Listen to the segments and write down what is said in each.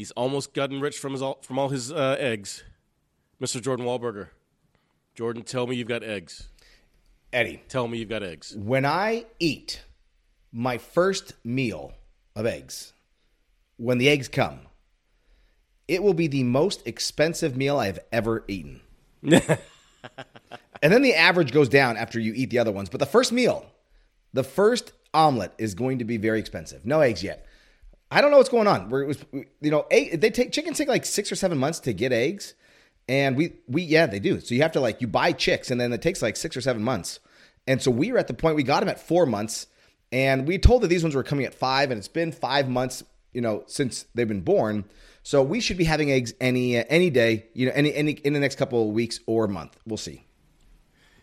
he's almost gotten rich from his all, from all his uh, eggs, Mr. Jordan Wahlberger. Jordan, tell me you've got eggs. Eddie, Tell me you've got eggs. when I eat my first meal of eggs, when the eggs come, it will be the most expensive meal I've ever eaten. and then the average goes down after you eat the other ones. But the first meal, the first omelet is going to be very expensive. No eggs yet. I don't know what's going on. We're, it was, you know, egg, they take chickens take like six or seven months to get eggs, and we we yeah they do. So you have to like you buy chicks, and then it takes like six or seven months. And so we were at the point we got them at four months, and we told that these ones were coming at five, and it's been five months, you know, since they've been born. So we should be having eggs any uh, any day, you know, any any in the next couple of weeks or month. We'll see.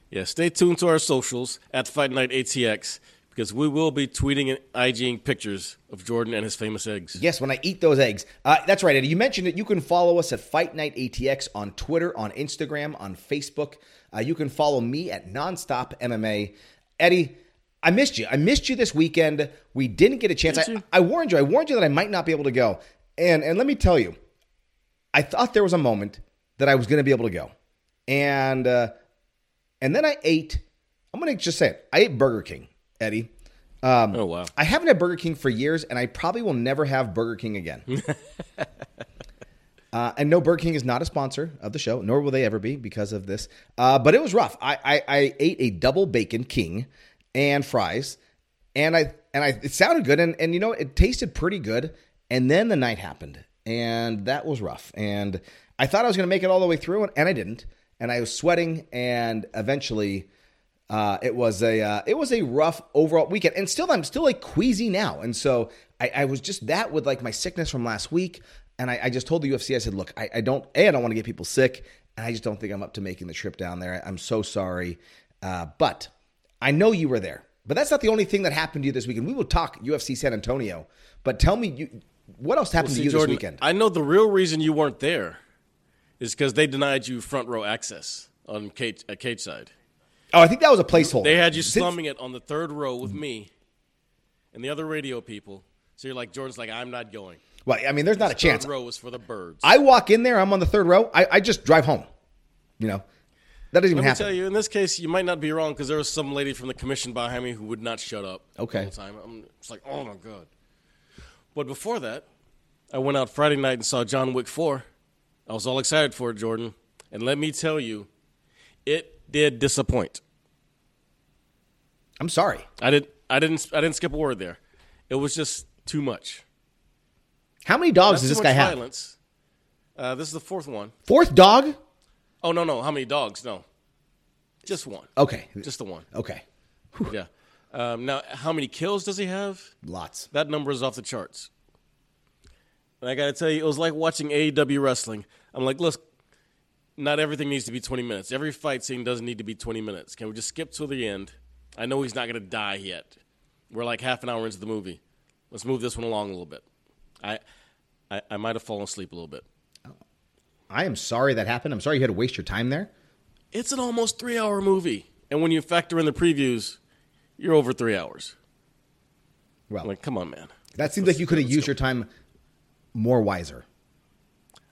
Yeah, stay tuned to our socials at Fight Night ATX because we will be tweeting and IGing pictures of Jordan and his famous eggs. Yes, when I eat those eggs. Uh, that's right, Eddie. You mentioned it. You can follow us at Fight Night ATX on Twitter, on Instagram, on Facebook. Uh, you can follow me at Nonstop MMA. Eddie, I missed you. I missed you this weekend. We didn't get a chance. I. I warned you. I warned you that I might not be able to go. And and let me tell you, I thought there was a moment that I was going to be able to go, and uh, and then I ate. I'm going to just say it. I ate Burger King, Eddie. Um, Oh, wow. I haven't had Burger King for years, and I probably will never have Burger King again. uh, and no, Burger King is not a sponsor of the show, nor will they ever be because of this. Uh, but it was rough. I, I, I ate a double bacon king and fries, and I and I it sounded good, and and you know it tasted pretty good. And then the night happened, and that was rough. And I thought I was going to make it all the way through, and, and I didn't. And I was sweating, and eventually. Uh, it was a uh, it was a rough overall weekend, and still I'm still like queasy now, and so I, I was just that with like my sickness from last week, and I, I just told the UFC I said, look, I, I don't a I don't want to get people sick, and I just don't think I'm up to making the trip down there. I'm so sorry, uh, but I know you were there, but that's not the only thing that happened to you this weekend. We will talk UFC San Antonio, but tell me you what else happened See, to you Jordan, this weekend? I know the real reason you weren't there is because they denied you front row access on cage, at cage side. Oh, I think that was a placeholder. They had you slumming it on the third row with me and the other radio people. So you're like, Jordan's like, I'm not going. Well, I mean, there's not a chance. Third row was for the birds. I walk in there, I'm on the third row. I, I just drive home. You know, that doesn't even Let me happen. tell you, in this case, you might not be wrong because there was some lady from the commission behind me who would not shut up. Okay. The whole time. I'm it's like, oh my god. But before that, I went out Friday night and saw John Wick 4. I was all excited for it, Jordan. And let me tell you, it did disappoint. I'm sorry. I didn't. I didn't. I didn't skip a word there. It was just too much. How many dogs Not does this guy much have? violence. Uh, this is the fourth one. Fourth dog? Oh no, no. How many dogs? No, just one. Okay. Just the one. Okay. Yeah. Um, now, how many kills does he have? Lots. That number is off the charts. And I got to tell you, it was like watching AEW wrestling. I'm like, look, not everything needs to be 20 minutes. Every fight scene doesn't need to be 20 minutes. Can we just skip to the end? I know he's not going to die yet. We're like half an hour into the movie. Let's move this one along a little bit. I, I, I might have fallen asleep a little bit. I am sorry that happened. I'm sorry you had to waste your time there. It's an almost three hour movie. And when you factor in the previews, you're over three hours. Well, I'm like, come on, man. that seems like you could have used go. your time more wiser.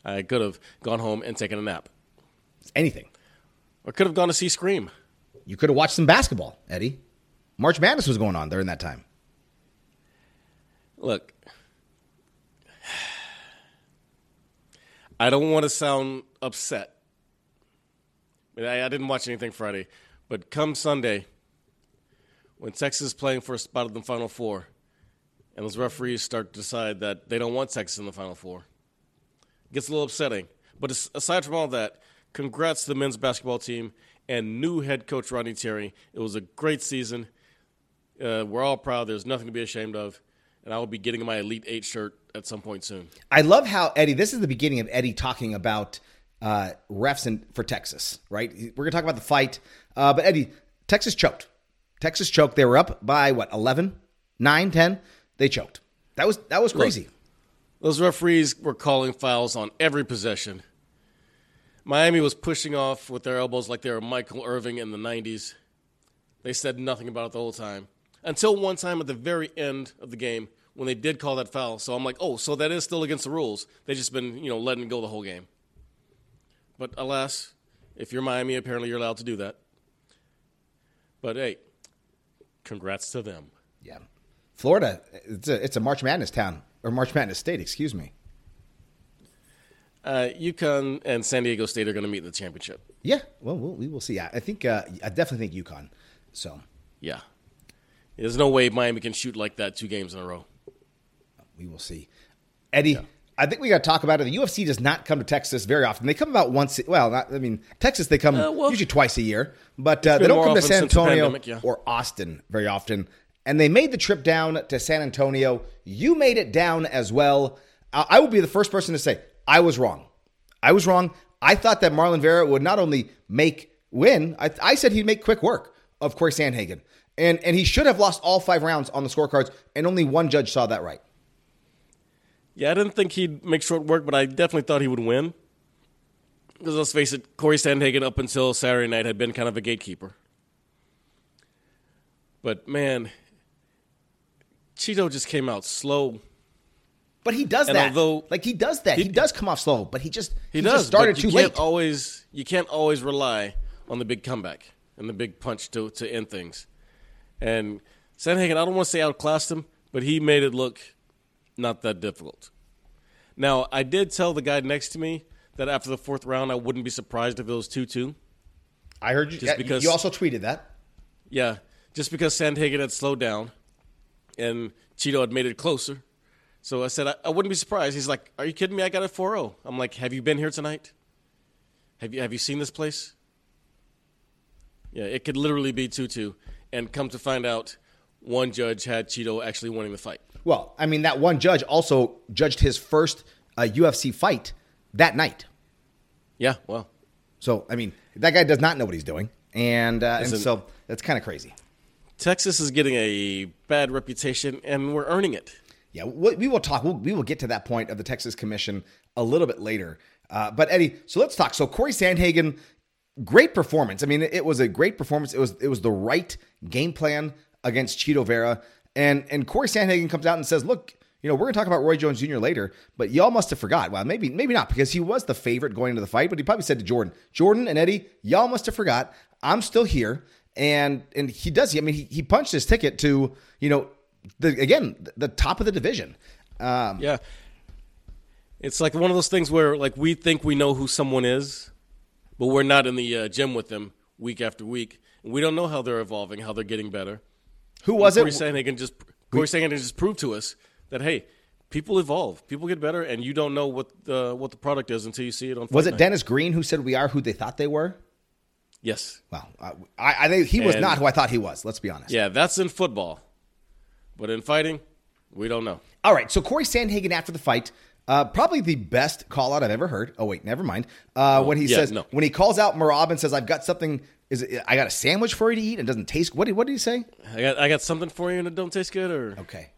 I could have gone home and taken a nap. Anything. Or could have gone to see Scream. You could have watched some basketball, Eddie. March Madness was going on during that time. Look, I don't want to sound upset. I, I didn't watch anything Friday, but come Sunday, when Texas is playing for a spot in the Final Four, and those referees start to decide that they don't want Texas in the Final Four, it gets a little upsetting. But aside from all that, congrats to the men's basketball team and new head coach Rodney Terry. It was a great season. Uh, we're all proud. There's nothing to be ashamed of. And I will be getting my Elite Eight shirt at some point soon. I love how Eddie. This is the beginning of Eddie talking about uh, refs in, for Texas. Right? We're gonna talk about the fight, uh, but Eddie, Texas choked. Texas choked. They were up by what 11, 9, 10. They choked. That was that was crazy. Look, those referees were calling fouls on every possession. Miami was pushing off with their elbows like they were Michael Irvin in the 90s. They said nothing about it the whole time. Until one time at the very end of the game when they did call that foul. So I'm like, oh, so that is still against the rules. They've just been, you know, letting go the whole game. But alas, if you're Miami, apparently you're allowed to do that. But hey, congrats to them. Yeah. Florida, it's a, it's a March Madness town, or March Madness state, excuse me. Uh, UConn and San Diego State are going to meet in the championship. Yeah, well, we'll we will see. I, I think uh, I definitely think UConn. So yeah, there's no way Miami can shoot like that two games in a row. We will see. Eddie, yeah. I think we got to talk about it. The UFC does not come to Texas very often. They come about once. Well, not, I mean, Texas they come uh, well, usually twice a year, but uh, they don't come to San Antonio pandemic, yeah. or Austin very often. And they made the trip down to San Antonio. You made it down as well. I, I will be the first person to say I was wrong. I was wrong. I thought that Marlon Vera would not only make win, I, I said he'd make quick work of Cory Sandhagen. And, and he should have lost all five rounds on the scorecards, and only one judge saw that right. Yeah, I didn't think he'd make short work, but I definitely thought he would win. Because let's face it, Cory Sandhagen up until Saturday night had been kind of a gatekeeper. But man, Chito just came out slow but he does and that. Although like he does that, he, he, does come off slow, but he just he, he does just started too late. Always you can't always rely on the big comeback and the big punch to to end things. And Sandhagen, I don't want to say outclassed him, but he made it look not that difficult. Now, I did tell the guy next to me that after the fourth round, I wouldn't be surprised if it was two-two. I heard you. Just because you also tweeted that. Yeah, just because Sandhagen had slowed down, and Chito had made it closer so I said, I, I, wouldn't be surprised. He's like, Are you kidding me? I got a 4 0. I'm like, Have you been here tonight? Have you, have you seen this place? Yeah, it could literally be 2 2. And come to find out, one judge had Chito actually winning the fight. Well, I mean, that one judge also judged his first uh, UFC fight that night. Yeah, well. So, I mean, that guy does not know what he's doing. And, uh, and so that's kind of crazy. Texas is getting a bad reputation, and we're earning it. Yeah, we will talk. We'll, we will get to that point of the Texas Commission a little bit later. Uh, but Eddie, so let's talk. So Cory Sandhagen, great performance. I mean, it was a great performance. It was it was the right game plan against Chito Vera, and and Cory Sandhagen comes out and says, "Look, you know, we're going to talk about Roy Jones Jr. later, but y'all must have forgot. Well, maybe maybe not because he was the favorite going into the fight, but he probably said to Jordan, Jordan and Eddie, y'all must have forgot. I'm still here." And and he does. I mean, he, he punched his ticket to you know the again the top of the division. Um, yeah, it's like one of those things where like we think we know who someone is, but we're not in the uh, gym with them week after week, and we don't know how they're evolving, how they're getting better. Who was Cory it? Sandhagen just Cory Sandhagen just proved to us that hey, people evolve, people get better, and you don't know what the what the product is until you see it on. Was it night. Dennis Green who said we are who they thought they were? Yes. Well, I, I, I he was and, not who I thought he was. Let's be honest. Yeah, that's in football. But in fighting, we don't know. All right. So Cory Sandhagen after the fight, uh, probably the best call out I've ever heard. Oh wait, never mind. Uh, oh, when he yeah, says no. when he calls out Merab and says, "I've got something." Is it, I got a sandwich for you to eat and doesn't taste. What did what did he say? I got I got something for you and it don't taste good. Or okay.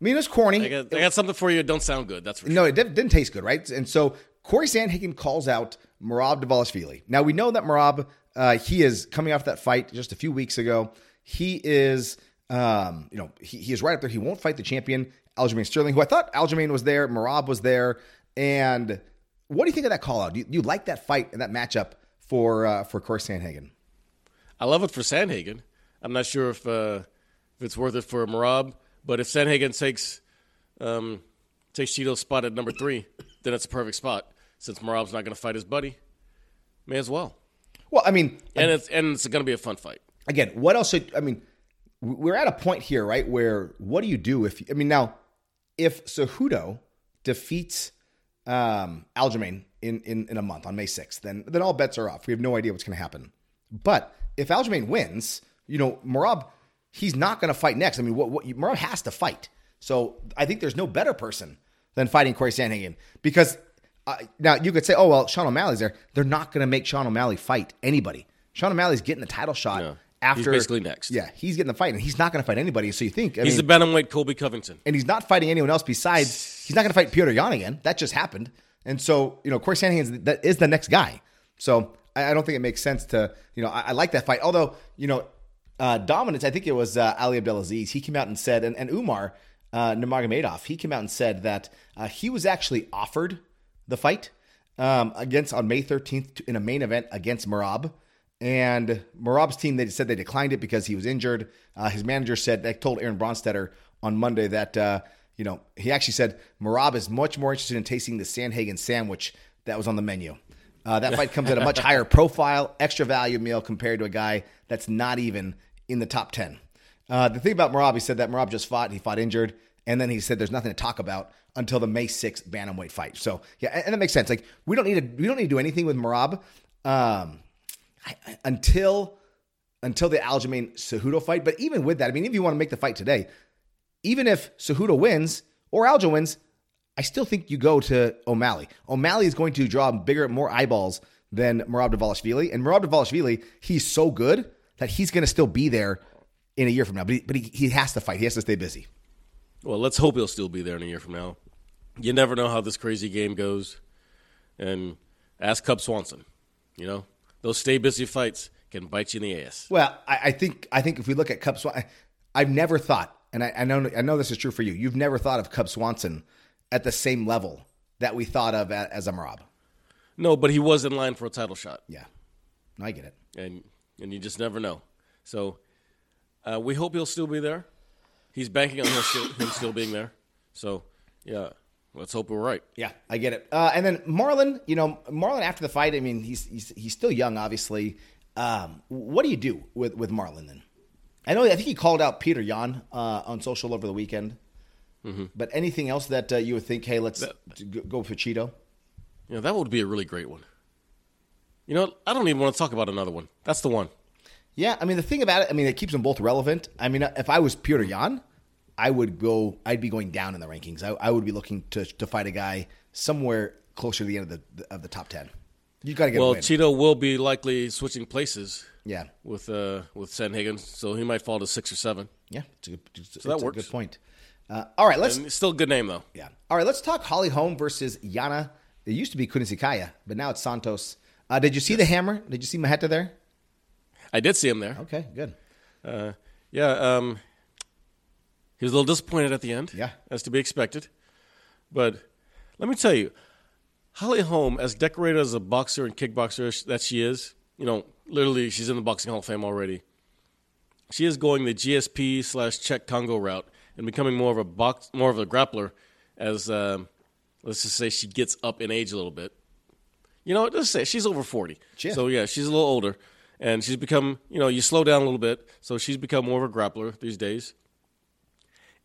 I mean, it's corny. I got, I got something for you. It don't sound good. That's no, it didn't, didn't taste good, right? And so Cory Sandhagen calls out Merab Dvalishvili. Now we know that Merab, uh, he is coming off that fight just a few weeks ago. He is um, you know, he, he is right up there. He won't fight the champion, Aljamain Sterling, who I thought Aljamain was there, Merab was there. And what do you think of that call out? Do you, do you like that fight and that matchup for uh, for Cory Sandhagen? I love it for Sandhagen. I'm not sure if uh, if it's worth it for Merab, but if Sandhagen takes um, takes Chito's spot at number three, then it's a perfect spot since Merab's not going to fight his buddy, may as well. Well, I mean, And it's and it's going to be a fun fight. again, what else? Should, I mean, we're at a point here, right? Where what do you do if? I mean, now if Cejudo defeats um, Aljamain in, in in a month on May sixth, then then all bets are off. We have no idea what's going to happen. But if Aljamain wins, you know, Merab, he's not going to fight next. I mean, what, what Merab has to fight. So I think there's no better person than fighting Cory Sandhagen because uh, now you could say, oh well, Sean O'Malley's there. They're not going to make Sean O'Malley fight anybody. Sean O'Malley's getting the title shot No. He's after basically next. Yeah, he's getting the fight, and he's not going to fight anybody. So you think I He's mean, the bantamweight Colby Covington. and he's not fighting anyone else besides he's not going to fight Petr Yan again. That just happened, and so you know Cory Sandhagen that is the next guy. So I, I don't think it makes sense to you know I, I like that fight. Although you know uh, dominance, I think it was uh, Ali Abdelaziz. He came out and said, and, and Umar uh, Nurmagomedov, he came out and said that uh, he was actually offered the fight um, against on May 13th in a main event against Merab. And Merab's team, they said they declined it because he was injured. Uh, his manager said, they told Aaron Bronsteter on Monday that, uh, you know, he actually said Merab is much more interested in tasting the Sandhagen sandwich that was on the menu. Uh, that fight comes at a much higher profile, extra value meal compared to a guy that's not even in the top 10. Uh, the thing about Merab, he said that Merab just fought, he fought injured, and then he said there's nothing to talk about until the May 6th bantamweight fight. So yeah, and, and that makes sense. Like we don't need to we don't need to do anything with Merab um, Until until the Aljamain Cejudo fight. But even with that, I mean, if you want to make the fight today, even if Cejudo wins or Aljo wins, I still think you go to O'Malley. O'Malley is going to draw bigger, more eyeballs than Merab Dvalishvili. And Merab Dvalishvili, he's so good that he's going to still be there in a year from now. But he, but he, he has to fight. He has to stay busy. Well, let's hope he'll still be there in a year from now. You never know how this crazy game goes. And ask Cub Swanson. You know, those stay busy fights can bite you in the ass. Well, I, I think I think if we look at Cub Swanson, I've never thought, and I, I know I know this is true for you. You've never thought of Cub Swanson at the same level that we thought of a- as a Merab. No, but he was in line for a title shot. Yeah, No, I get it. and and you just never know. So uh, we hope he'll still be there. He's banking on him still, him still being there. So yeah, let's hope we're right. Yeah, I get it. Uh, and then Marlon, you know, Marlon after the fight, I mean, he's he's, he's still young, obviously. Um, what do you do with with Marlon then? I know I think he called out Peter Yan uh, on social over the weekend. But anything else that uh, you would think, hey, let's That- go for Chito? You know that would be a really great one. You know? I don't even want to talk about another one. That's the one. Yeah, I mean the thing about it, I mean it keeps them both relevant. I mean, if I was Peter Yan, I would go. I'd be going down in the rankings. I, I would be looking to to fight a guy somewhere closer to the end of the of the top ten. You got to get Well. Chito will be likely switching places yeah, with uh, with Sandhagen, so he might fall to six or seven. yeah, it's a good, it's, that it's a works. good point. Uh, all right, let's And still a good name though. yeah. All right, let's talk Holly Holm versus Yana. It used to be Kunitskaya, but now it's Santos. Uh, did you see the hammer? Did you see Maheta there? I did see him there. Okay, good. Uh, yeah, um, he was a little disappointed at the end. Yeah. as to be expected. But let me tell you, Holly Holm, as decorated as a boxer and kickboxer that she is, you know, literally she's in the boxing Hall of Fame already. She is going the GSP slash Cheick Kongo route and becoming more of a box, more of a grappler. As um, let's just say she gets up in age a little bit. You know, let's say she's over forty. Is. So yeah, she's a little older, and she's become. You know, you slow down a little bit, so she's become more of a grappler these days,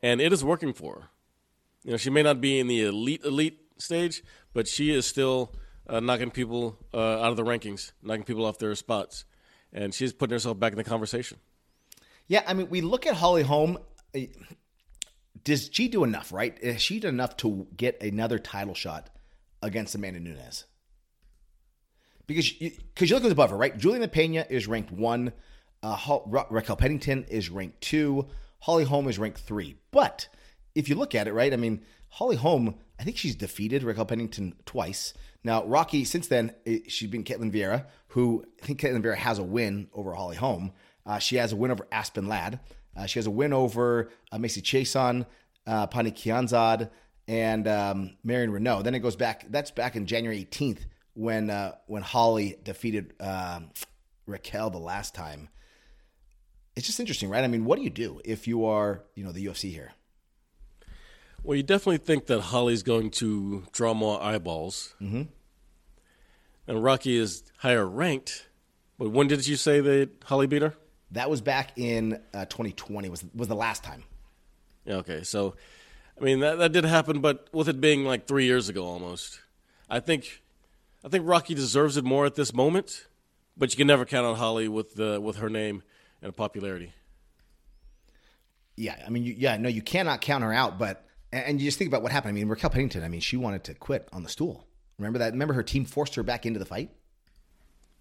and it is working for her. You know, she may not be in the elite elite stage, but she is still uh, knocking people uh, out of the rankings, knocking people off their spots, and she's putting herself back in the conversation. Yeah, I mean, we look at Holly Holm. uh, Does she do enough, right? Has she done enough to get another title shot against Amanda Nunes? Because you, cause you look who's above her, right? Juliana Pena is ranked one. Uh, Raquel Pennington is ranked two. Holly Holm is ranked three. But if you look at it, right, I mean, Holly Holm, I think she's defeated Raquel Pennington twice. Now, Rocky, since then, she's been Ketlen Vieira, who I think Ketlen Vieira has a win over Holly Holm. Uh, she has a win over Aspen Ladd. Uh, she has a win over uh, Macy Chiasson, uh, Pannie Kianzad, and um, Marion Reneau. Then it goes back. That's back in January 18th when uh, when Holly defeated um, Raquel the last time. It's just interesting, right? I mean, what do you do if you are, you know, the UFC here? Well, you definitely think that Holly's going to draw more eyeballs. Mm-hmm. and Rocky is higher ranked. But when did you say that Holly beat her? That was back in uh, 2020. Was was the last time? Yeah, okay. So, I mean that that did happen, but with it being like three years ago almost, I think, I think Rocky deserves it more at this moment. But you can never count on Holly with the with her name and popularity. Yeah, I mean, you, yeah, no, you cannot count her out. But and, you just think about what happened. I mean, Raquel Pennington. I mean, she wanted to quit on the stool. Remember that? Remember her team forced her back into the fight.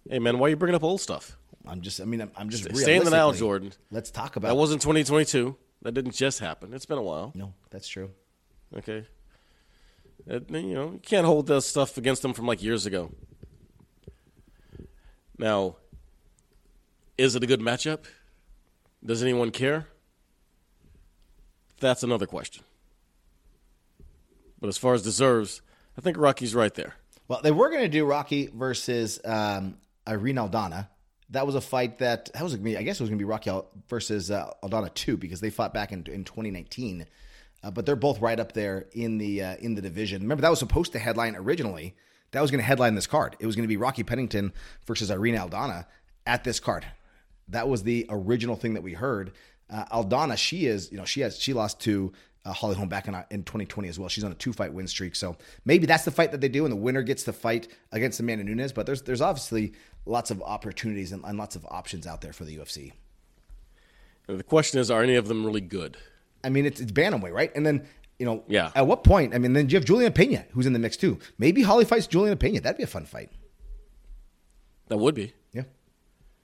Hey man, why are you bringing up old stuff? I'm just. I mean, I'm, I'm just. Stay in the now, Jordan. Let's talk about. That wasn't 2022. That didn't just happen. It's been a while. no, that's true. Okay. Uh, it- you know, you can't hold that stuff against them from like years ago. Now, is it a good matchup? Does anyone care? That's another question. But as far as deserves, I think Rocky's right there. Well, they were going to do Rocky versus um, Irene Aldana. That was a fight that that was. I guess it was going to be Rocky versus uh, Aldana too because they fought back in in 2019. Uh, but they're both right up there in the uh, in the division. Remember that was supposed to headline originally. That was going to headline this card. It was going to be Rocky Pennington versus Irene Aldana at this card. That was the original thing that we heard. Uh, Aldana, she is, you know, she has she lost to uh, Holly Holm back in, in 2020 as well. She's on a two fight win streak, so maybe that's the fight that they do, and the winner gets to fight against Amanda Nunes. But there's there's obviously lots of opportunities and, and lots of options out there for the UFC. And the question is, are any of them really good? I mean, it's, it's bantamweight, right? And then you know, Yeah. At what point? I mean, then you have Julian Pena who's in the mix too. Maybe Holly fights Julian Pena. That'd be a fun fight. That would be.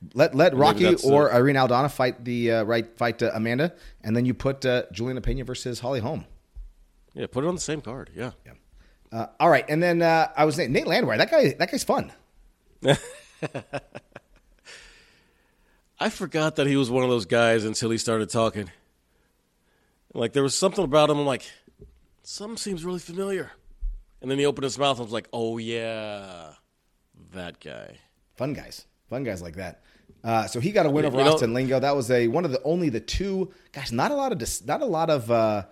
Yeah. Let let Rocky or Irene Aldana fight the uh, right fight uh, Amanda, and then you put uh, Juliana Pena versus Holly Holm. Yeah, put it on the same card. Yeah. Uh, all right, and then uh, I was Nate Landwehr. That guy, that guy's fun. I forgot that he was one of those guys until he started talking. Like there was something about him. I'm like, something seems really familiar. And then he opened his mouth. and I was like, oh yeah, that guy. Fun guys, fun guys like that. Uh, so he got a win over You know- Austin Lingo. That was a one of the only the two. Gosh, not a lot of dis, not a lot of uh,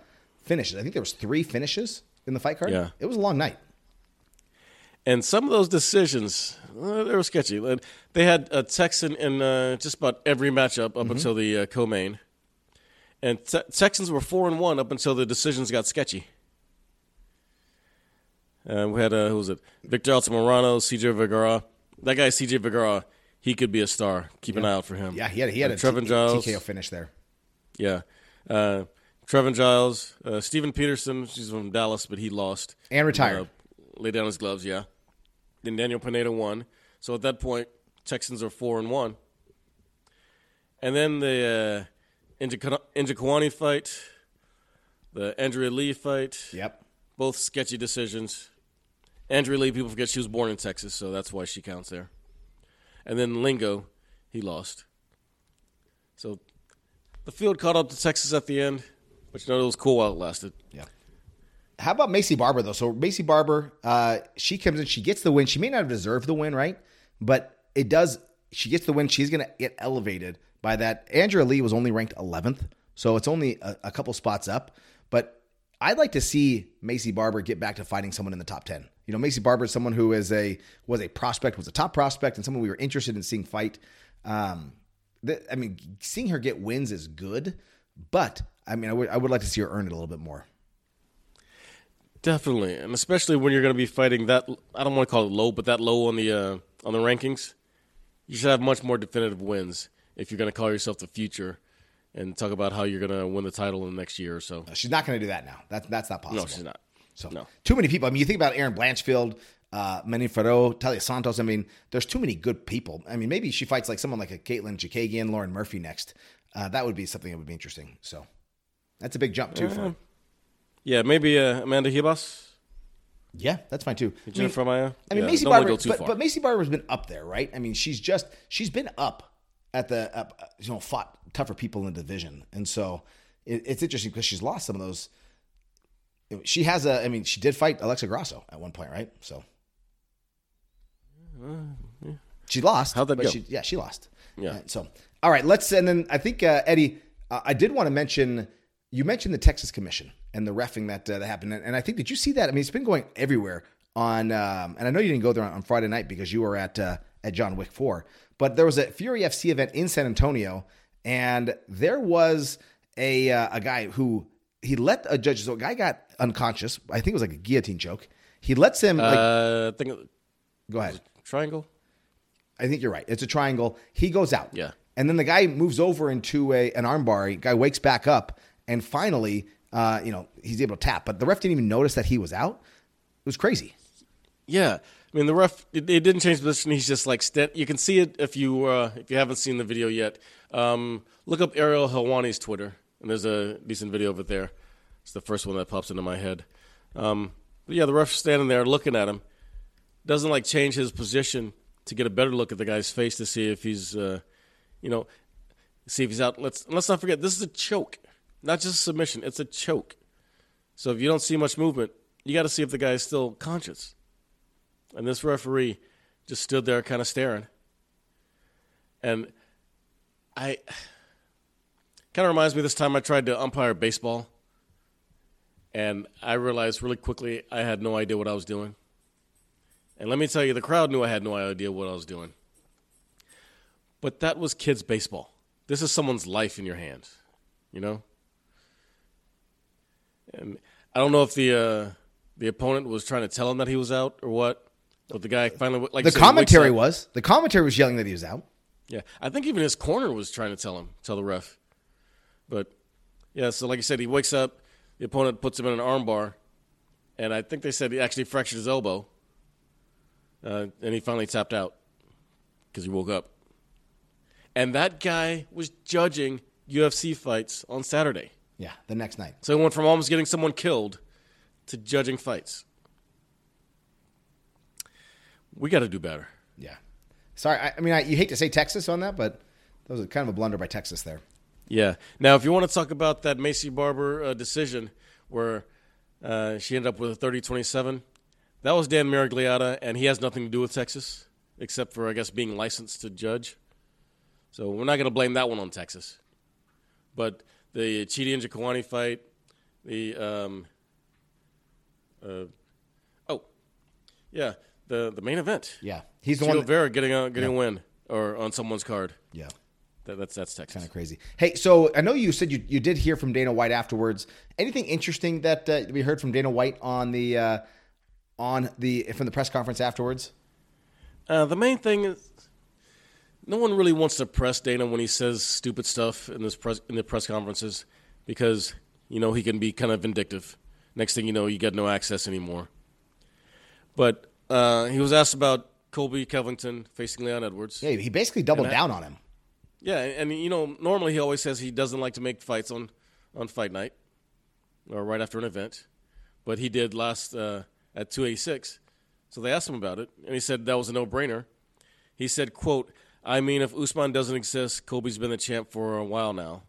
finishes. I think there was three finishes in the fight card. Yeah. it was a long night. And some of those decisions, uh, they were sketchy. Uh, They had a Texan in uh, just about every matchup up until the uh, co-main, and te- Texans were four and one up until the decisions got sketchy. Uh, we had uh, who was it? Victor Altamirano, C.J. Vergara. That guy, C.J. Vergara, he could be a star. Keep an eye out for him. Yeah, he had he had Uh, a Trevin T- Giles. TKO finish there. Yeah. Uh, Trevin Giles, uh, Steven Peterson, she's from Dallas, but he lost. And retired. Uh, laid down his gloves, yeah. Then Daniel Pineda won. So at that point, Texans are 4 and 1. And then the uh, Inja- Njokuani fight, the Andrea Lee fight, Yep. both sketchy decisions. Andrea Lee, people forget she was born in Texas, so that's why she counts there. And then Lingo, he lost. So the field caught up to Texas at the end, but you know it was cool while it lasted. Yeah. How about Maycee Barber though? So Maycee Barber, uh, she comes in, she gets the win. She may not have deserved the win, right? But it does. She gets the win. She's going to get elevated by that. Andrea Lee was only ranked 11th, so it's only a, a couple spots up. But I'd like to see Maycee Barber get back to fighting someone in the top 10. You know, Maycee Barber is someone who is a was a prospect, was a top prospect, and someone we were interested in seeing fight. Um, th- I mean, seeing her get wins is good, but I mean, I would I would like to see her earn it a little bit more. Definitely, and especially when you're going to be fighting that I don't want to call it low, but that low on the uh, on the rankings, you should have much more definitive wins if you're going to call yourself the future and talk about how you're going to win the title in the next year or so. She's not going to do that now. That's that's not possible. No, she's not. So no. too many people. I mean, you think about Erin Blanchfield, uh, Manon Fiorot, Taila Santos. I mean, there's too many good people. I mean, maybe she fights like someone like a Katlyn Chookagian, Lauren Murphy next. Uh, that would be something that would be interesting. So that's a big jump too for. her. Yeah, maybe uh, Amanda Ribas, Yeah, that's fine too. I mean, Jennifer Maia. I mean, Yeah, Maycee Barber, but, but Maycee Barber's been up there, right? I mean, she's just she's been up at the up, uh, you know fought tougher people in the division, and so it, it's interesting because she's lost some of those. She has a, I mean, she did fight Alexa Grasso at one point, right? So she lost. How'd that but go? She, yeah, she lost. Yeah. So all right, let's and then I think uh, Eddie, uh, I did want to mention you mentioned the Texas Commission and the refing that uh, that happened, and, and I think did you see that? I mean, it's been going everywhere on, um, and I know you didn't go there on, on Friday night because you were at uh, at John Wick Four, but there was a Fury FC event in San Antonio, and there was a uh, a guy who he let a judge. So a guy got unconscious. I think it was like a guillotine choke. He lets him. Like, Uh, I think go ahead. triangle. I think you're right. It's a triangle. He goes out. Yeah. And then the guy moves over into a an armbar. Guy wakes back up, and finally, uh, you know, he's able to tap. But the ref didn't even notice that he was out. It was crazy. Yeah, I mean the ref. It, it didn't change position. He's just like st- you can see it if you uh, if you haven't seen the video yet. Um, look up Ariel Helwani's Twitter, and there's a decent video of it there. It's the first one that pops into my head. Um, but yeah, the ref standing there looking at him doesn't like change his position to get a better look at the guy's face to see if he's, uh, you know, see if he's out. Let's let's not forget this is a choke, not just a submission. It's a choke. So if you don't see much movement, you got to see if the guy is still conscious. And this referee just stood there kind of staring. And I kind of reminds me this time I tried to umpire baseball. And I realized really quickly I had no idea what I was doing. And let me tell you, the crowd knew I had no idea what I was doing. But that was kids' baseball. This is someone's life in your hands, you know? And I don't know if the uh, the opponent was trying to tell him that he was out or what. But the guy finally, like The said, commentary was the commentary was yelling that he was out. Yeah, I think even his corner was trying to tell him, tell the ref. But yeah, so like I said, he wakes up, the opponent puts him in an armbar, and I think they said he actually fractured his elbow, uh, and he finally tapped out because he woke up. And that guy was judging UFC fights on Saturday. Yeah, the next night. So he went from almost getting someone killed to judging fights. We got to do better. Yeah. Sorry, I, I mean, I, you hate to say Texas on that, but that was kind of a blunder by Texas there. Yeah. Now, if you want to talk about that Maycee Barber uh, decision where uh, she ended up with a 30 27, that was Dan Miragliotta, and he has nothing to do with Texas except for, I guess, being licensed to judge. So we're not going to blame that one on Texas. But the Chidi and Jaquani fight, the. Um, uh, oh, yeah, the, the main event. Yeah, he's the Chito one. That, Vera getting a, getting a win or on someone's card. yeah, That, that's that's Texas. kind of crazy. Hey, so I know you said you, you did hear from Dana White afterwards. Anything interesting that uh, we heard from Dana White on the uh, on the from the press conference afterwards? Uh, the main thing is, no one really wants to press Dana when he says stupid stuff in this press in the press conferences because you know he can be kind of vindictive. Next thing you know, you get no access anymore. But uh, he was asked about Colby Covington facing Leon Edwards. Yeah, he basically doubled I- down on him. Yeah, and you know, normally he always says he doesn't like to make fights on, on fight night or right after an event, but he did last uh, at 286. So they asked him about it, and he said that was a no-brainer. He said, "quote I mean, if Usman doesn't exist, Colby's been the champ for a while now,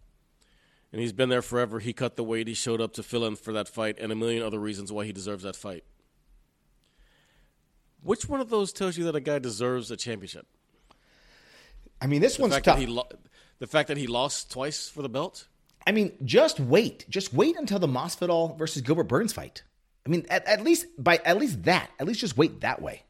and he's been there forever. He cut the weight. He showed up to fill in for that fight, and a million other reasons why he deserves that fight." Which one of those tells you that a guy deserves a championship? I mean, this The one's tough. that he lo- the fact that he lost twice for the belt. I mean, just wait. Just wait until the Masvidal versus Gilbert Burns fight. I mean, at, at least by at least that. At least just wait that way.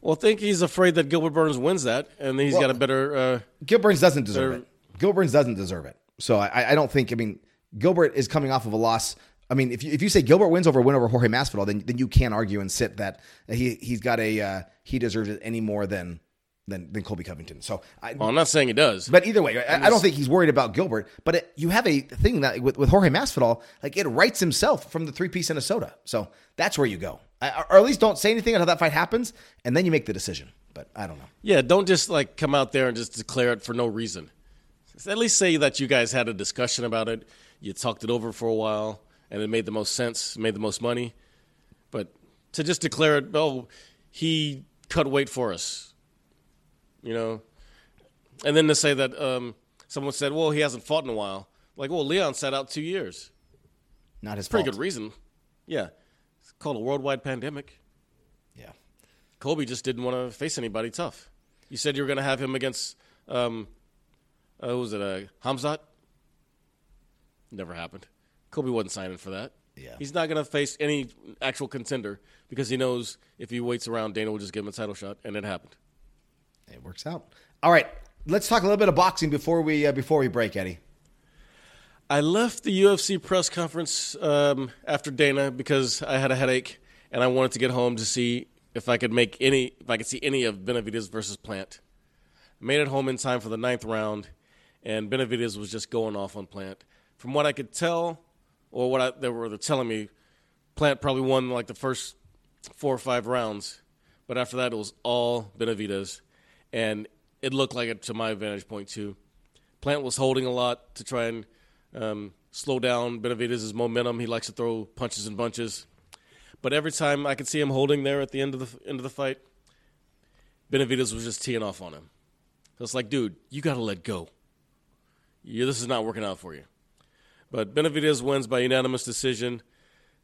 Well, I think he's afraid that Gilbert Burns wins that, and he's Well- got a better. Uh, Gilbert Burns doesn't deserve They're- it. Gilbert Burns doesn't deserve it. So I, I don't think. I mean, Gilbert is coming off of a loss. I mean, if you, if you say Gilbert wins over win over Jorge Masvidal, then then you can't argue and sit that he he's got a uh, he deserves it any more than than than Colby Covington. So I, well, I'm not saying he does, But either way, I, I don't think he's worried about Gilbert. But it, you have a thing that with, with Jorge Masvidal, like it writes himself from the three piece in a soda. So that's where you go, I- or at least don't say anything until that fight happens, and then you make the decision. But I don't know. yeah, don't just like come out there and just declare it for no reason. At least say that you guys had a discussion about it, you talked it over for a while, and it made the most sense, made the most money. But to just declare it, oh, he cut weight for us, you know, and then to say that um, someone said, well, he hasn't fought in a while. Like, well, Leon sat out two years. Not his Pretty fault. good reason. Yeah. It's called a worldwide pandemic. Yeah. Colby just didn't want to face anybody tough. You said you were going to have him against, um, uh, who was it, uh, Hamzat? Never happened. Colby wasn't signing for that. Yeah. He's not going to face any actual contender because he knows if he waits around, Dana will just give him a title shot, and it happened. It works out. All right, let's talk a little bit of boxing before we uh, before we break, Eddie. I left the UFC press conference um, after Dana because I had a headache and I wanted to get home to see if I could make any, if I could see any of Benavidez versus Plant. I Made it home in time for the ninth round, and Benavidez was just going off on Plant. From what I could tell, or what I, they were telling me, Plant probably won like the first four or five rounds, but after that it was all Benavidez, and it looked like it to my vantage point too. Plant was holding a lot to try and um, slow down Benavidez' momentum. He likes to throw punches and bunches. But every time I could see him holding there at the end of the end of the fight, Benavidez was just teeing off on him. So it's like, dude, you got to let go. Yeah, this is not working out for you. But Benavidez wins by unanimous decision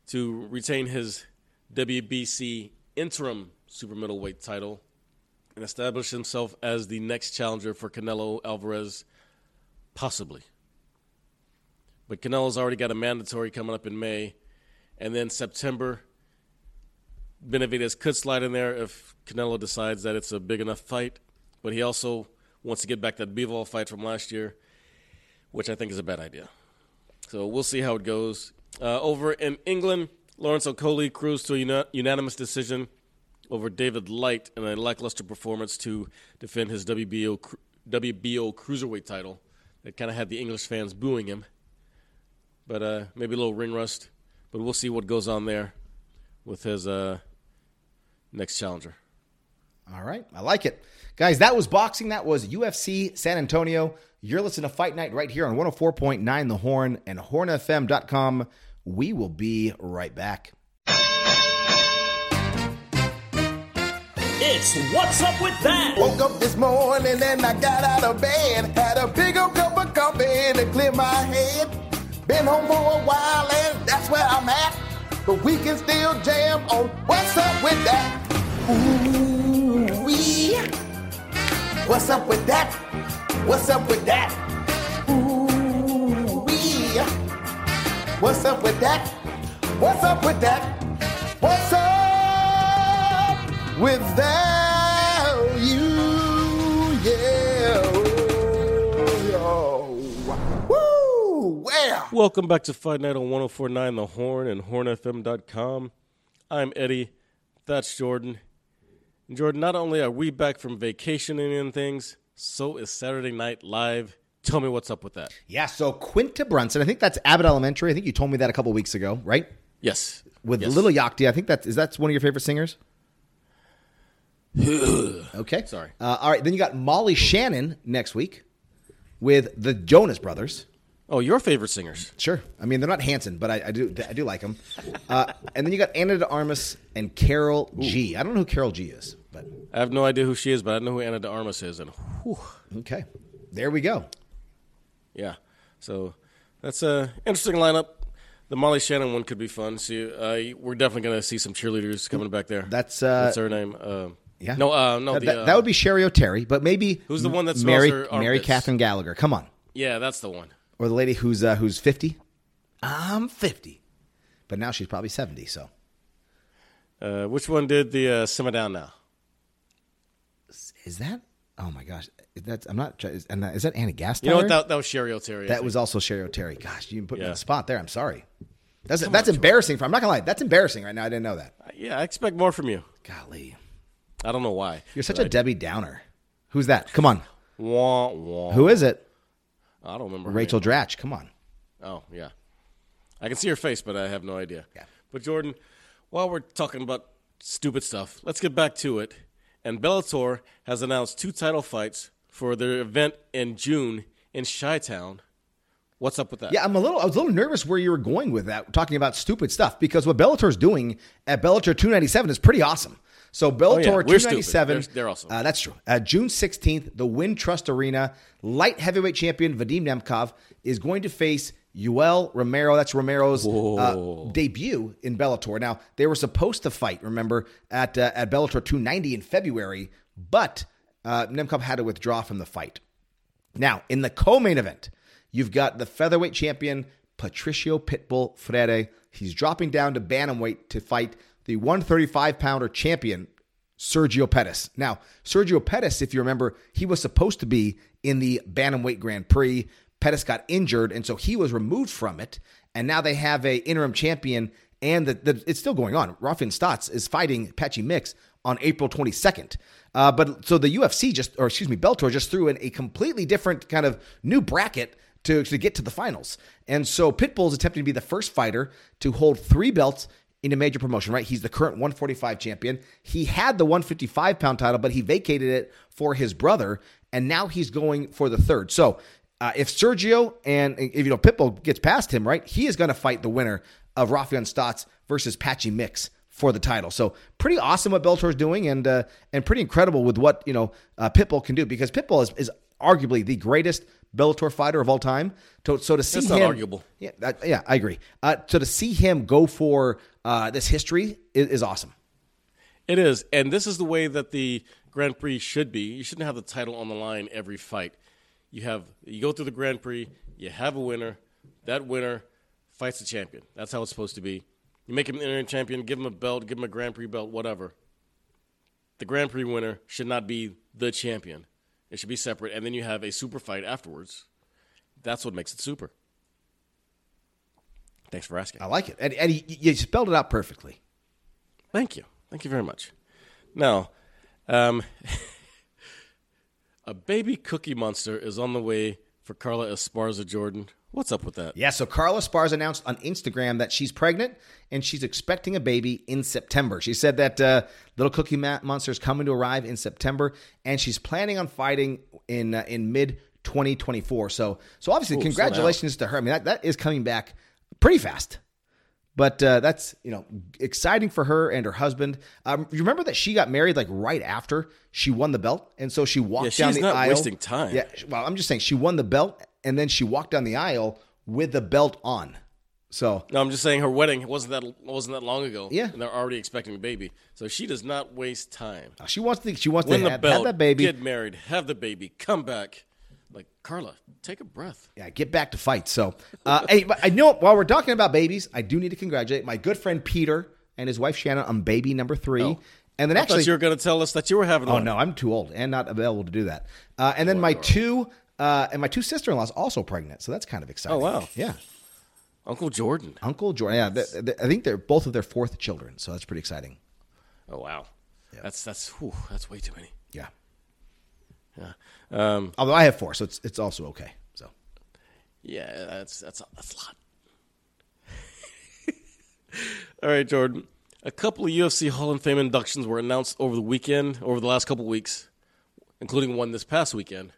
to retain his WBC interim super middleweight title and establish himself as the next challenger for Canelo Alvarez, possibly. But Canelo's already got a mandatory coming up in May, and then September. Benavidez could slide in there if Canelo decides that it's a big enough fight, but he also wants to get back that Bivol fight from last year, which I think is a bad idea. So we'll see how it goes. Uh, over in England, Lawrence Okolie cruised to a uni- unanimous decision over David Light in a lackluster performance to defend his WBO WBO cruiserweight title. That kind of had the English fans booing him, but uh, maybe a little ring rust. But we'll see what goes on there with his uh, next challenger. All right, I like it. Guys, that was boxing. That was UFC San Antonio. You're listening to Fight Night right here on 104.9 The Horn and hornfm.com. We will be right back. It's What's Up With That? Woke up this morning and I got out of bed. Had a big old cup of coffee to clear my head. Been home for a while and that's where I'm at. But we can still jam on What's Up With That. Ooh, wee. What's up with that? What's up with that? Ooh, wee. What's up with that? What's up with that? What's up with that? You, yeah. Oh, yeah. Woo! Well. Welcome back to Fight Night on 1049 The Horn and hornfm.com. I'm Eddie. That's Jordan. And Jordan, not only are we back from vacationing and things, so is Saturday Night Live. Tell me what's up with that. Yeah, so Quinta Brunson, I think that's Abbott Elementary. I think you told me that a couple weeks ago, right? Yes. With yes. Lil Yachty. I think that's is that one of your favorite singers? Okay. Sorry. Uh, all right, then you got Molly Shannon next week with the Jonas Brothers. Oh, your favorite singers. Sure. I mean, they're not Hanson, but I, I do I do like them. Uh, and then you got Ana de Armas and Karol G. I don't know who Karol G is, but I have no idea who she is, but I know who Ana de Armas is. And whew, okay, there we go. yeah. So that's a interesting lineup. The Molly Shannon one could be fun. See, uh, we're definitely going to see some cheerleaders coming back there. That's, uh, what's her name? Uh, Yeah. No, uh, no. that, the, uh, that would be Cheri Oteri, but maybe Who's the one that's Mary her Mary armpits? Catherine Gallagher. Come on, Yeah, that's the one. or the lady who's uh, who's fifty. I'm fifty, but now she's probably seventy. So Uh, which one did the uh, simmer down now? is that? Oh my gosh, that's I'm not. Is, and that- is that Ana Gasteyer? You know what? That, that was Cheri Oteri. That was also Cheri Oteri. Gosh, you put me on the spot there. I'm sorry. That's that's embarrassing. For I'm not gonna lie. That's embarrassing right now. I didn't know that. Yeah, I expect more from you. Golly, I don't know why. you're such a Debbie Downer. Who's that? Come on. Wah, wah. Who is it? I don't remember. Rachel. Dratch. Come on. Oh, yeah. I can see her face, but I have no idea. Yeah. But Jordan, while we're talking about stupid stuff, let's get back to it. And Bellator has announced two title fights for their event in June in Chi-Town. What's up with that? Yeah, I'm a little. I was a little nervous where you were going with that, talking about stupid stuff, because what Bellator's doing at Bellator 297 is pretty awesome. So Bellator Oh, yeah. 297, They're- they're awesome. Uh, that's true. Uh, June 16th, the Wintrust Arena light heavyweight champion Vadim Nemkov is going to face Yoel Romero. That's Romero's uh, debut in Bellator. Now they were supposed to fight, remember, at uh, at Bellator 290 in February, but uh, Nemkov had to withdraw from the fight. Now, in the co main event, you've got the featherweight champion Patricio Pitbull Freire. He's dropping down to bantamweight to fight the 135 pounder champion Sergio Pettis. Now, Sergio Pettis, if you remember, he was supposed to be in the Bantamweight Grand Prix. Pettis got injured, and so he was removed from it. And now they have a interim champion, and the, the, it's still going on. Raufeon Stotts is fighting Patchy Mix on April 22nd. Uh, but so the UFC just, or excuse me, Bellator just threw in a completely different kind of new bracket to, to get to the finals. And so Pitbull is attempting to be the first fighter to hold three belts in a major promotion, right? He's the current 145 champion. He had the 155 pound title, but he vacated it for his brother, and now he's going for the third. So uh, if Sergio and if you know Pitbull gets past him, right, he is going to fight the winner of Raufeon Stots versus Patchy Mix for the title. So pretty awesome what Bellator is doing, and uh, and pretty incredible with what you know uh, Pitbull can do because Pitbull is, is arguably the greatest Bellator fighter of all time. So, so to see That's him, arguable. Yeah, that, yeah, I agree. Uh, so to see him go for uh, this history is, is awesome. It is, and this is the way that the Grand Prix should be. You shouldn't have the title on the line every fight. You have you go through the Grand Prix, you have a winner. That winner fights the champion. That's how it's supposed to be. You make him an interim champion, give him a belt, give him a Grand Prix belt, whatever. The Grand Prix winner should not be the champion. It should be separate, and then you have a super fight afterwards. That's what makes it super. Thanks for asking. I like it, and, and he, you spelled it out perfectly. Thank you. Thank you very much. Now, um, a baby cookie monster is on the way for Carla Esparza Jordan. What's up with that? Yeah, so Carla Esparza announced on Instagram that she's pregnant and she's expecting a baby in September. She said that uh, little Cookie Monster is coming to arrive in September, and she's planning on fighting in uh, in mid 2024. So, so obviously, Ooh, congratulations to her. I mean, that, that is coming back pretty fast. But uh, that's you know exciting for her and her husband. Um, you remember that she got married like right after she won the belt, and so she walked Yeah, down she's the not aisle. wasting time. Yeah, well, I'm just saying she won the belt, and then she walked down the aisle with the belt on. So No, I'm just saying her wedding wasn't that wasn't that long ago. Yeah. and they're already expecting a baby, so she does not waste time. she wants to she wants Win to the have, belt, have that baby. get married, have the baby, come back. Like Carla, take a breath. yeah, get back to fight. So, uh, hey, I know while we're talking about babies, I do need to congratulate my good friend Peter and his wife Shannon on baby number three. Oh. And then I actually, you were going to tell us that you were having Oh one. no, I'm too old and not available to do that. Uh, and then my two uh, and my two sister in laws also pregnant, so that's kind of exciting. Oh, wow. Yeah, Uncle Jordan. Uncle Jordan. Yeah, th- th- I think they're both of their fourth children, so that's pretty exciting. Oh wow, that's that's whew, that's way too many. Yeah. Um, Although I have four, so it's it's also okay. So yeah, that's that's that's a lot. All right, Jordan. A couple of UFC Hall of Fame inductions were announced over the weekend, over the last couple of weeks, including one this past weekend.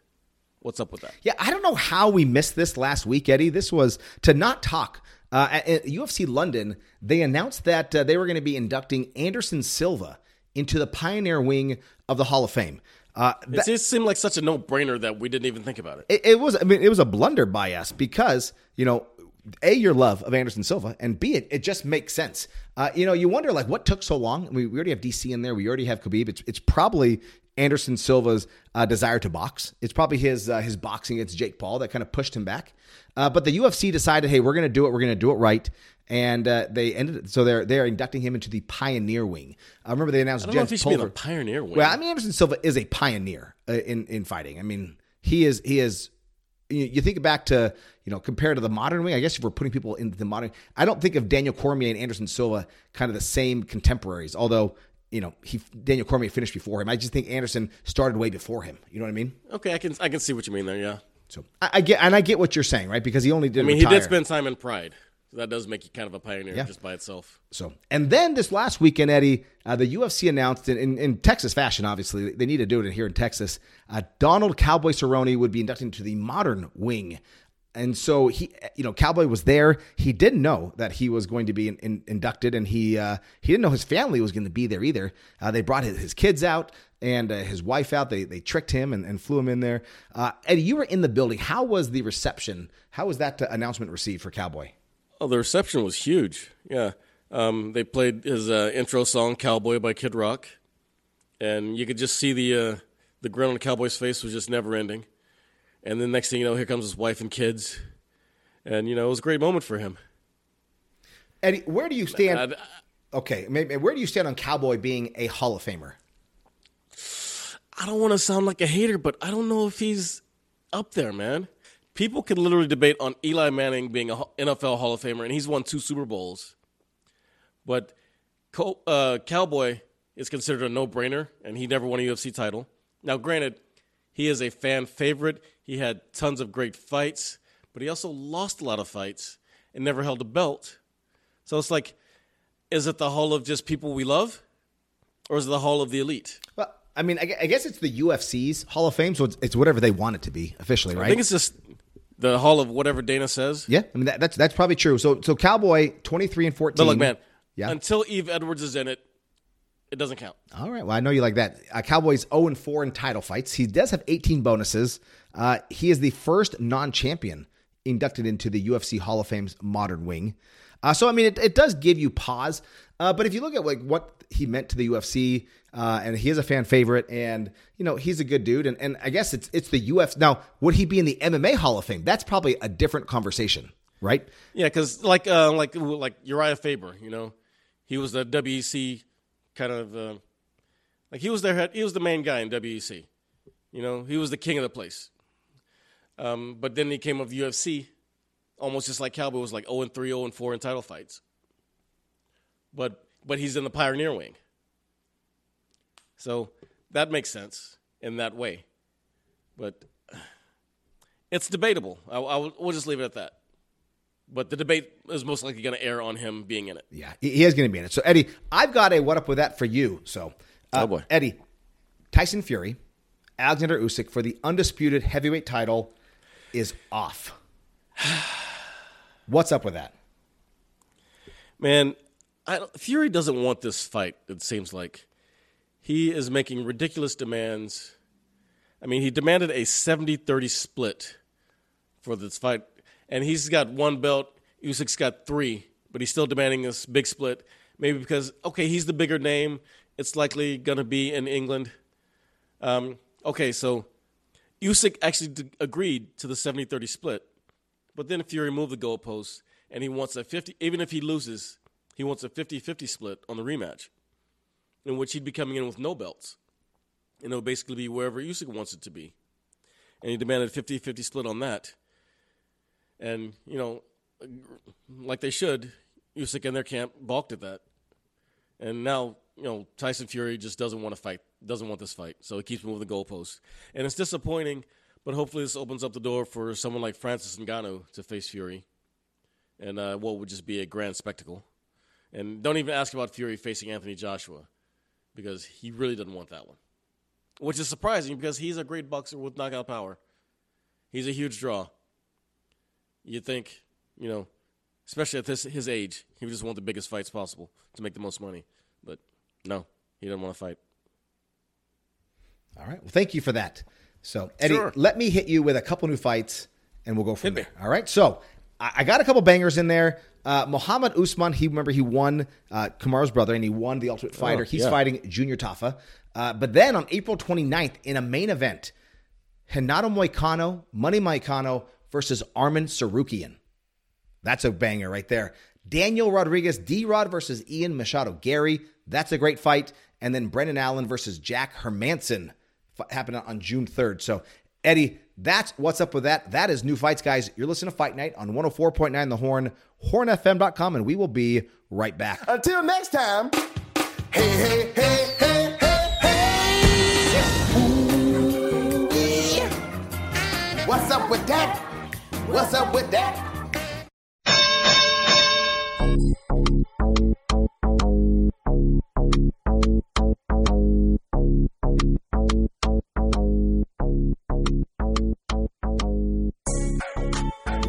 What's up with that? yeah, I don't know how we missed this last week, Eddie. This was to not talk. Uh, at, at UFC London, they announced that uh, they were going to be inducting Anderson Silva into the Pioneer Wing of the Hall of Fame. Uh, It just seemed like such a no-brainer that we didn't even think about it. it, it was I mean it was a blunder by us because you know a your love of Anderson Silva and b it, it just makes sense. Uh, you know you wonder like what took so long. We, we already have DC in there. We already have Khabib. It's it's probably Anderson Silva's uh, desire to box. It's probably his uh, his boxing against Jake Paul that kind of pushed him back. Uh, but the UFC decided, hey, we're going to do it. We're going to do it right. And uh, they ended. So they're they're inducting him into the Pioneer Wing. I remember they announced I don't know if Jens he should be in the Pioneer Wing. well, I mean, Anderson Silva is a pioneer uh, in in fighting. I mean, he is he is. You you think back to you know compared to the modern wing. I guess if we're putting people into the modern, I don't think of Daniel Cormier and Anderson Silva kind of the same contemporaries. Although you know he Daniel Cormier finished before him. I just think Anderson started way before him. You know what I mean? okay, I can I can see what you mean there. Yeah, So I, I get and I get what you're saying, right? Because he only did. I mean retire. he did spend time in Pride. So that does make you kind of a pioneer Yeah. just by itself. So, and then this last weekend, Eddie, uh, the UFC announced in, in, in Texas fashion, obviously, they need to do it here in Texas. Uh, Donald Cowboy Cerrone would be inducted into the modern wing. And so he, you know, Cowboy was there. He didn't know that he was going to be in, in, inducted, and he uh, he didn't know his family was going to be there either. Uh, they brought his, his kids out and uh, his wife out. They they tricked him and, and flew him in there. Uh, Eddie, you were in the building. How was the reception? How was that uh, announcement received for Cowboy? Oh, the reception was huge. Yeah. Um, they played his uh, intro song "Cowboy" by Kid Rock, and you could just see the uh, the grin on the cowboy's face was just never ending. And then next thing you know, here comes his wife and kids, and you know it was a great moment for him. Eddie, where do you stand? Uh, okay, maybe, where do you stand on Cowboy being a Hall of Famer? I don't want to sound like a hater, but I don't know if he's up there, man. People can literally debate on Eli Manning being a NFL Hall of Famer, and he's won two Super Bowls. But uh, Cowboy is considered a no-brainer, and he never won a UFC title. Now, granted, he is a fan favorite. He had tons of great fights, but he also lost a lot of fights and never held a belt. So it's like, is it the hall of just people we love, or is it the hall of the elite? Well, I mean, I guess it's the UFC's Hall of Fame, so it's, it's whatever they want it to be officially, right? I think it's just the hall of whatever Dana says. Yeah, I mean that, that's that's probably true. So so Cowboy twenty three and fourteen. But look, man, yeah. until Yves Edwards is in it, it doesn't count. All right. Well, I know you like that. Uh, Cowboys zero and four in title fights. He does have eighteen bonuses. Uh, he is the first non champion inducted into the UFC Hall of Fame's modern wing. Uh, so I mean, it, it does give you pause. Uh, but if you look at like what he meant to the UFC, uh, and he is a fan favorite, and you know he's a good dude. And, and I guess it's it's the UFC. Now, would he be in the MMA Hall of Fame? That's probably a different conversation, right? Yeah, because like uh, like like Urijah Faber, you know, he was the WEC kind of uh, like he was their head, he was the main guy in WEC. You know, he was the king of the place. Um, but then he came up of UFC, almost just like Cowboy was like 0 and 3, 0 and 4 in title fights. But but he's in the pioneer wing. So that makes sense in that way. But it's debatable. I, I, we'll just leave it at that. But the debate is most likely going to air on him being in it. Yeah, he is going to be in it. So, Eddie, I've got a what up with that for you. So, uh, oh boy. Eddie, Tyson Fury, Alexander Usyk for the undisputed heavyweight title is off. What's up with that? Man, Fury doesn't want this fight, it seems like. He is making ridiculous demands. I mean, he demanded a 70 30 split for this fight, and he's got one belt. Usyk's got three, but he's still demanding this big split. Maybe because, okay, he's the bigger name. It's likely going to be in England. Um, okay, so Usyk actually agreed to the 70 30 split, but then Fury moved the goalposts, and he wants a 50, even if he loses, he wants a 50 50 split on the rematch in which he'd be coming in with no belts. And it'll basically be wherever Usyk wants it to be. And he demanded 50 50 split on that. And, you know, like they should, Usyk and their camp balked at that. And now, you know, Tyson Fury just doesn't want to fight, doesn't want this fight. So he keeps moving the goalposts. And it's disappointing, but hopefully this opens up the door for someone like Francis Ngannou to face Fury. And uh, what would just be a grand spectacle. And don't even ask about Fury facing Anthony Joshua because he really doesn't want that one. Which is surprising because he's a great boxer with knockout power. He's a huge draw. You'd think, you know, especially at this, his age, he would just want the biggest fights possible to make the most money. But no, he doesn't want to fight. All right. Well, thank you for that. So, Eddie, sure. let me hit you with a couple new fights and we'll go from hit there. Me. All right. So, I got a couple bangers in there. Uh, Muhammad Usman, he remember he won uh, Kamaru's brother and he won the Ultimate Fighter. Oh, He's yeah. fighting Junior Tafa. Uh, but then on April 29th, in a main event, Renato Moicano, Money Moicano versus Arman Tsarukyan. That's a banger right there. Daniel Rodriguez, D Rod versus Ian Machado Garry. That's a great fight. And then Brendan Allen versus Jack Hermansson happened on June 3rd. So, Eddie, that's what's up with that. That is new fights, guys. You're listening to Fight Night on 104.9 The Horn, hornfm.com, and we will be right back. Until next time, hey, hey, hey, hey, hey, hey. Ooh. What's up with that? What's up with that?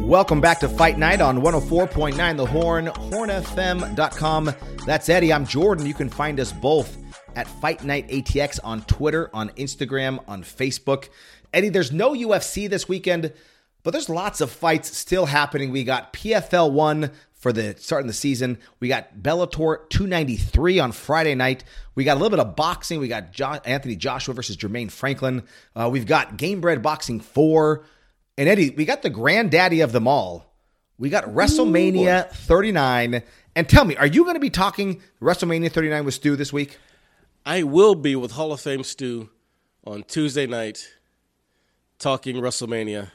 Welcome back to Fight Night on 104.9 The Horn, hornfm.com. That's Eddie. I'm Jordan. You can find us both at Fight Night ATX on Twitter, on Instagram, on Facebook. Eddie, there's no UFC this weekend, but there's lots of fights still happening. We got PFL 1 for the starting the season. We got Bellator 293 on Friday night. We got a little bit of boxing. We got jo- Anthony Joshua versus Jermain Franklin. Uh, we've got Gamebred Boxing 4 and Eddie, we got the granddaddy of them all, We got WrestleMania 39. And tell me, are you going to be talking WrestleMania 39 with Stu this week? I will be with Hall of Fame Stu on Tuesday night talking WrestleMania.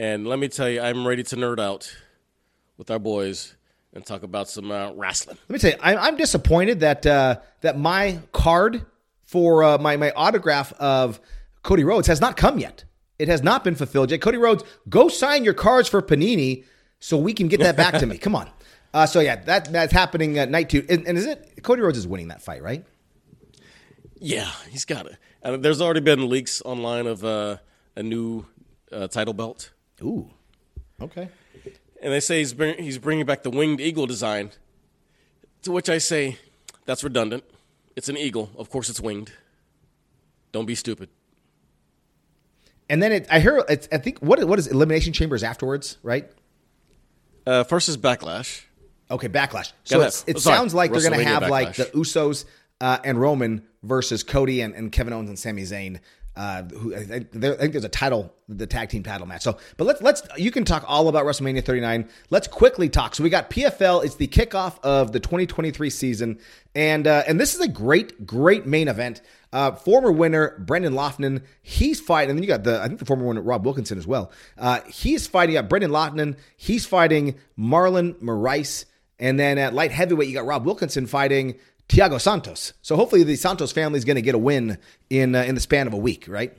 And let me tell you, I'm ready to nerd out with our boys and talk about some uh, wrestling. Let me tell you, I, I'm disappointed that uh, that my card for uh, my my autograph of Cody Rhodes has not come yet. It has not been fulfilled yet. Cody Rhodes, go sign your cards for Panini so we can get that back to me. Come on. Uh, so yeah, that that's happening at night two. And, and is it Cody Rhodes is winning that fight, right? Yeah, he's got it. And there's already been leaks online of uh, a new uh, title belt. Ooh. Okay. And they say he's, bring, he's bringing back the winged eagle design. To which I say, that's redundant. It's an eagle. Of course, it's winged. Don't be stupid. And then it, I hear, it's, I think, what what is Elimination Chambers afterwards, right? Uh, first is Backlash. Okay, Backlash. So it's, it sorry, sounds like they're going to have like the Usos uh, and Roman versus Cody and, and Kevin Owens and Sami Zayn. Uh, who I think, there, I think there's a title, the tag team title match. So, but let's let's you can talk all about WrestleMania 39. Let's quickly talk. So we got PFL. It's the kickoff of the 2023 season, and uh, and this is a great great main event. Uh, former winner Brendan Loughnane, he's fighting, and then you got the I think the former winner Rob Wilkinson as well. Uh, he's fighting. You got Brendan Loughnane. He's fighting Marlon Moraes. And then at light heavyweight, you got Rob Wilkinson fighting Thiago Santos. So hopefully the Santos family is going to get a win in uh, in the span of a week, right?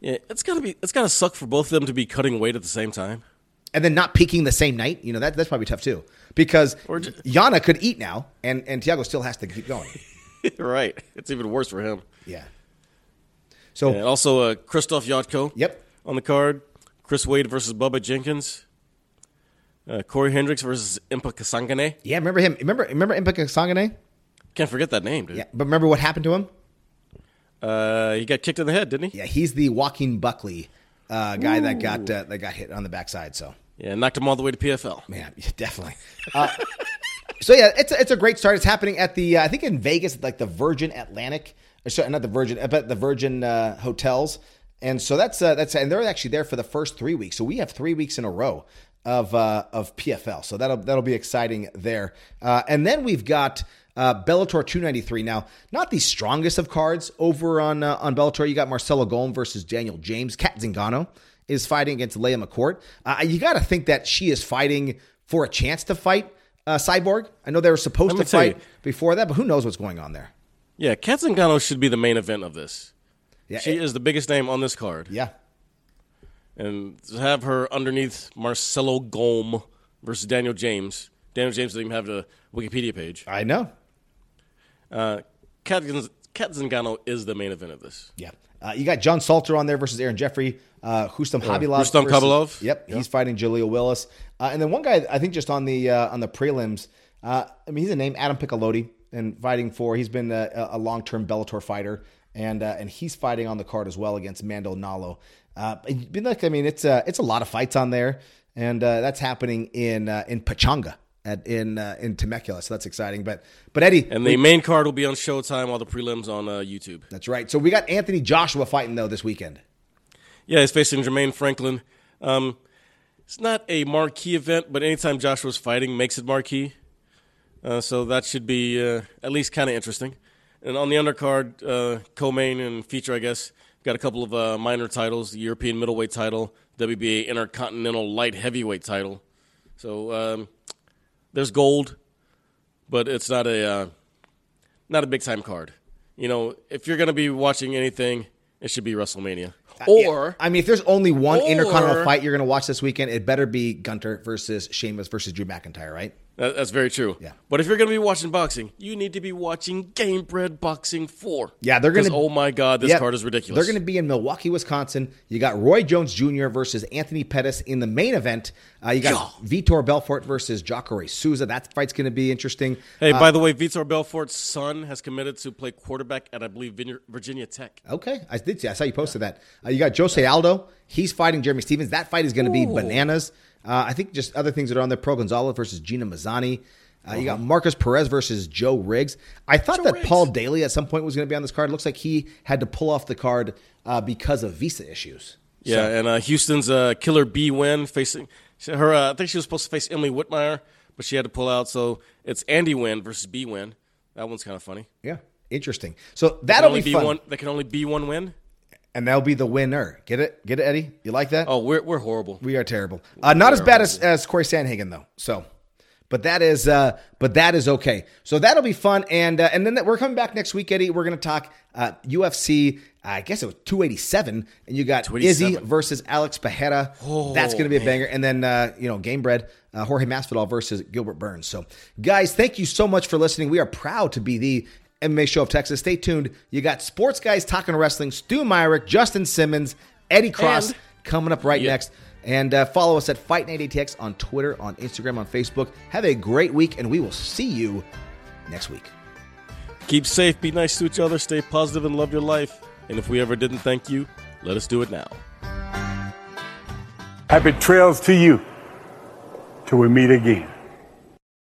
Yeah, it's gotta be. It's gotta suck for both of them to be cutting weight at the same time. And then not peaking the same night, you know that that's probably tough too, because Or ju- Yana could eat now, and and Thiago still has to keep going. right. It's even worse for him. Yeah. So And also, uh, Krzysztof Jotko. Yep. On the card, Chris Wade versus Bubba Jenkins. Uh, Cory Hendricks versus Impa Kasanganay. yeah, remember him? Remember remember Impa Kasanganay? Can't forget that name, dude. Yeah, but remember what happened to him? Uh, he got kicked in the head, didn't he? Yeah, he's the Joaquin Buckley uh, guy that got uh, that got hit on the backside. So Yeah, knocked him all the way to PFL. Man, yeah, definitely. Uh, so yeah, it's a, it's a great start. It's happening at the uh, I think in Vegas, like the Virgin Atlantic, or sorry, not the Virgin, but the Virgin uh, hotels. And so that's uh, that's and they're actually there for the first three weeks. So we have three weeks in a row of uh, of PFL. So that'll that'll be exciting there. Uh, and then we've got. Uh, Bellator 293. Now, not the strongest of cards over on uh, on Bellator. You got Marcelo Golm versus Daniel James. Cat Zingano is fighting against Leah McCourt. Uh, you got to think that she is fighting for a chance to fight uh, Cyborg. I know they were supposed to fight you. before that, but who knows what's going on there? Yeah, Cat Zingano should be the main event of this. Yeah, She it- is the biggest name on this card. yeah, And to have her underneath Marcelo Golm versus Daniel James. Daniel James doesn't even have a Wikipedia page. I know. Uh, Cat Cat Zingano is the main event of this. Yeah. Uh, you got John Salter on there versus Aaron Jeffrey. Uh, Rustam Khabilov. Rustam versus- Khabilov. Yep, Yeah. he's fighting Jaleel Willis. Uh, and then one guy, I think, just on the uh, on the prelims. Uh, I mean, he's a name, Adam Piccolotti, and fighting for. He's been a, a long term Bellator fighter, and uh, and he's fighting on the card as well against Mando Nalo. Uh, been like, I mean, it's uh, it's a lot of fights on there, and uh, that's happening in uh, in Pechanga. At, in uh, in Temecula, so that's exciting. But but Eddie, And the main card will be on Showtime, all the prelims on uh, YouTube. that's right. So we got Anthony Joshua fighting though this weekend. Yeah, he's facing Jermain Franklin. Um, it's not a marquee event, but anytime Joshua's fighting makes it marquee. Uh, so that should be uh, at least kind of interesting. And on the undercard, uh, co-main and feature, I guess, got a couple of uh, minor titles: the European middleweight title, WBA Intercontinental Light Heavyweight title. So um, there's gold, but it's not a uh, not a big time card. You know, if you're going to be watching anything, it should be WrestleMania. Or I mean, if there's only one Or- intercontinental fight you're going to watch this weekend, it better be Gunther versus Sheamus versus Drew McIntyre, right? That, that's very true. Yeah. But if you're going to be watching boxing, you need to be watching Game Bred Boxing 4. Yeah, they're gonna- Oh my God, this Yep. card is ridiculous. They're going to be in Milwaukee, Wisconsin. You got Roy Jones Jr. versus Anthony Pettis in the main event. Uh, you got Vitor Belfort versus Jacare Souza. That fight's going to be interesting. Hey, Uh, by the way, Vitor Belfort's son has committed to play quarterback at, I believe, Virginia Tech. Okay, I did see. I saw you posted that. Uh, you got Jose Aldo. He's fighting Jeremy Stephens. That fight is going to be bananas. Uh, I think just other things that are on there: Pro Gonzalez versus Gina Mazany. Uh, You got Marcus Perez versus Joe Riggs. I thought that Riggs. Paul Daly at some point was going to be on this card. It Looks like he had to pull off the card uh, because of visa issues. Yeah, and uh, Houston's uh, Killer Bee Nguyen facing her, uh, I think she was supposed to face Emily Whitmire, but she had to pull out. So it's Andy Nguyen versus Bee Nguyen. That one's kind of funny. Yeah, interesting. So that'll only be fun, one. There can only be one win. And that'll be the winner. Get it? Get it, Eddie? You like that? Oh, we're we're horrible. We are terrible. Uh, not as bad as, as Cory Sandhagen though. So, but that is uh, but that is okay. So that'll be fun. And uh, and then we're coming back next week, Eddie. We're going to talk uh, UFC. I guess it was 287, and you got Izzy 287. versus Alex Pereira. That's going to be a banger. And then uh, you know, Gamebred, uh, Jorge Masvidal versus Gilbert Burns. So, guys, thank you so much for listening. We are proud to be the MMA show of Texas. Stay tuned. You got sports guys talking wrestling. Stu Myrick, Justin Simmons, Eddie Cross And- coming up right Yeah. next. And uh, follow us at Fight Night ATX on Twitter, on Instagram, on Facebook. Have a great week, and we will see you next week. Keep safe. Be nice to each other. Stay positive and love your life. And if we ever didn't thank you, let us do it now. Happy trails to you till we meet again.